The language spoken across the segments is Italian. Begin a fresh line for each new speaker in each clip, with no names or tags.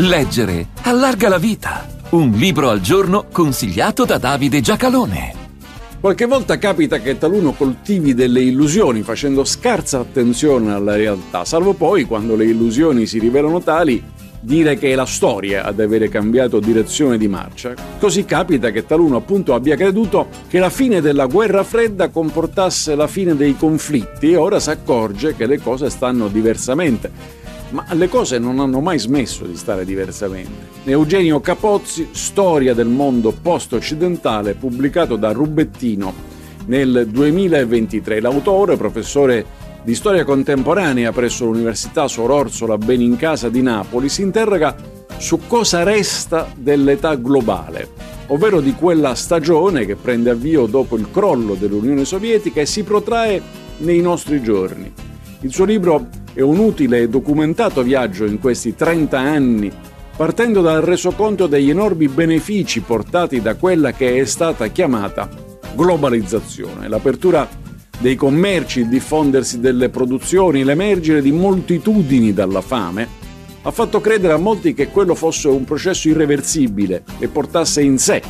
Leggere allarga la vita. Un libro al giorno consigliato da Davide Giacalone.
Qualche volta capita che taluno coltivi delle illusioni facendo scarsa attenzione alla realtà, salvo poi quando le illusioni si rivelano tali dire che è la storia ad avere cambiato direzione di marcia. Così capita che taluno appunto abbia creduto che la fine della guerra fredda comportasse la fine dei conflitti e ora si accorge che le cose stanno diversamente ma le cose non hanno mai smesso di stare diversamente. Eugenio Capozzi, Storia del mondo post-occidentale, pubblicato da Rubettino nel 2023. L'autore, professore di storia contemporanea presso l'Università Sor Orsola Benincasa di Napoli, si interroga su cosa resta dell'età globale, ovvero di quella stagione che prende avvio dopo il crollo dell'Unione Sovietica e si protrae nei nostri giorni. Il suo libro è un utile e documentato viaggio in questi 30 anni, partendo dal resoconto degli enormi benefici portati da quella che è stata chiamata globalizzazione, l'apertura dei commerci, il diffondersi delle produzioni, l'emergere di moltitudini dalla fame, ha fatto credere a molti che quello fosse un processo irreversibile e portasse in sé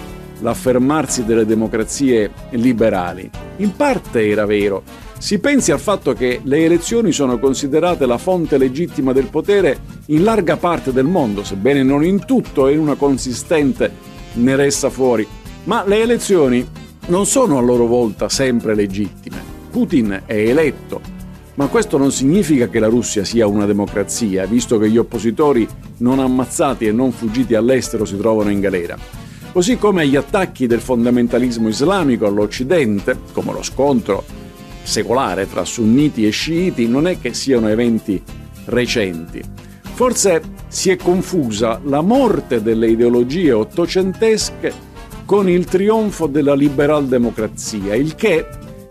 l'affermarsi delle democrazie liberali. In parte era vero, si pensi al fatto che le elezioni sono considerate la fonte legittima del potere in larga parte del mondo, sebbene non in tutto e in una consistente ne resta fuori. Ma le elezioni non sono a loro volta sempre legittime. Putin è eletto, ma questo non significa che la Russia sia una democrazia, visto che gli oppositori non ammazzati e non fuggiti all'estero si trovano in galera. Così come gli attacchi del fondamentalismo islamico all'Occidente, come lo scontro secolare tra sunniti e sciiti non è che siano eventi recenti. Forse si è confusa la morte delle ideologie ottocentesche con il trionfo della liberal democrazia, il che,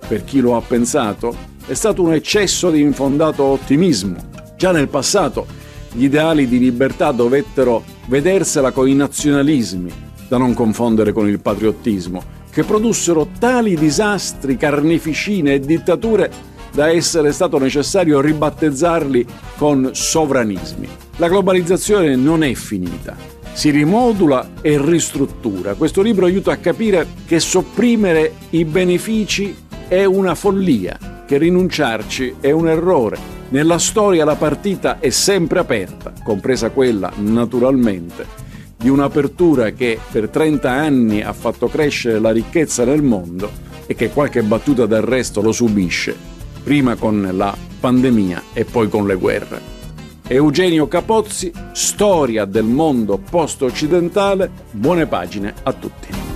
per chi lo ha pensato, è stato un eccesso di infondato ottimismo. Già nel passato gli ideali di libertà dovettero vedersela con i nazionalismi, da non confondere con il patriottismo, che produssero tali disastri, carneficine e dittature da essere stato necessario ribattezzarli con sovranismi. La globalizzazione non è finita, si rimodula e ristruttura. Questo libro aiuta a capire che sopprimere i benefici è una follia, che rinunciarci è un errore. Nella storia la partita è sempre aperta, compresa quella, naturalmente, di un'apertura che per 30 anni ha fatto crescere la ricchezza nel mondo e che qualche battuta d'arresto lo subisce, prima con la pandemia e poi con le guerre. Eugenio Capozzi, Storia del mondo post-occidentale, buone pagine a tutti.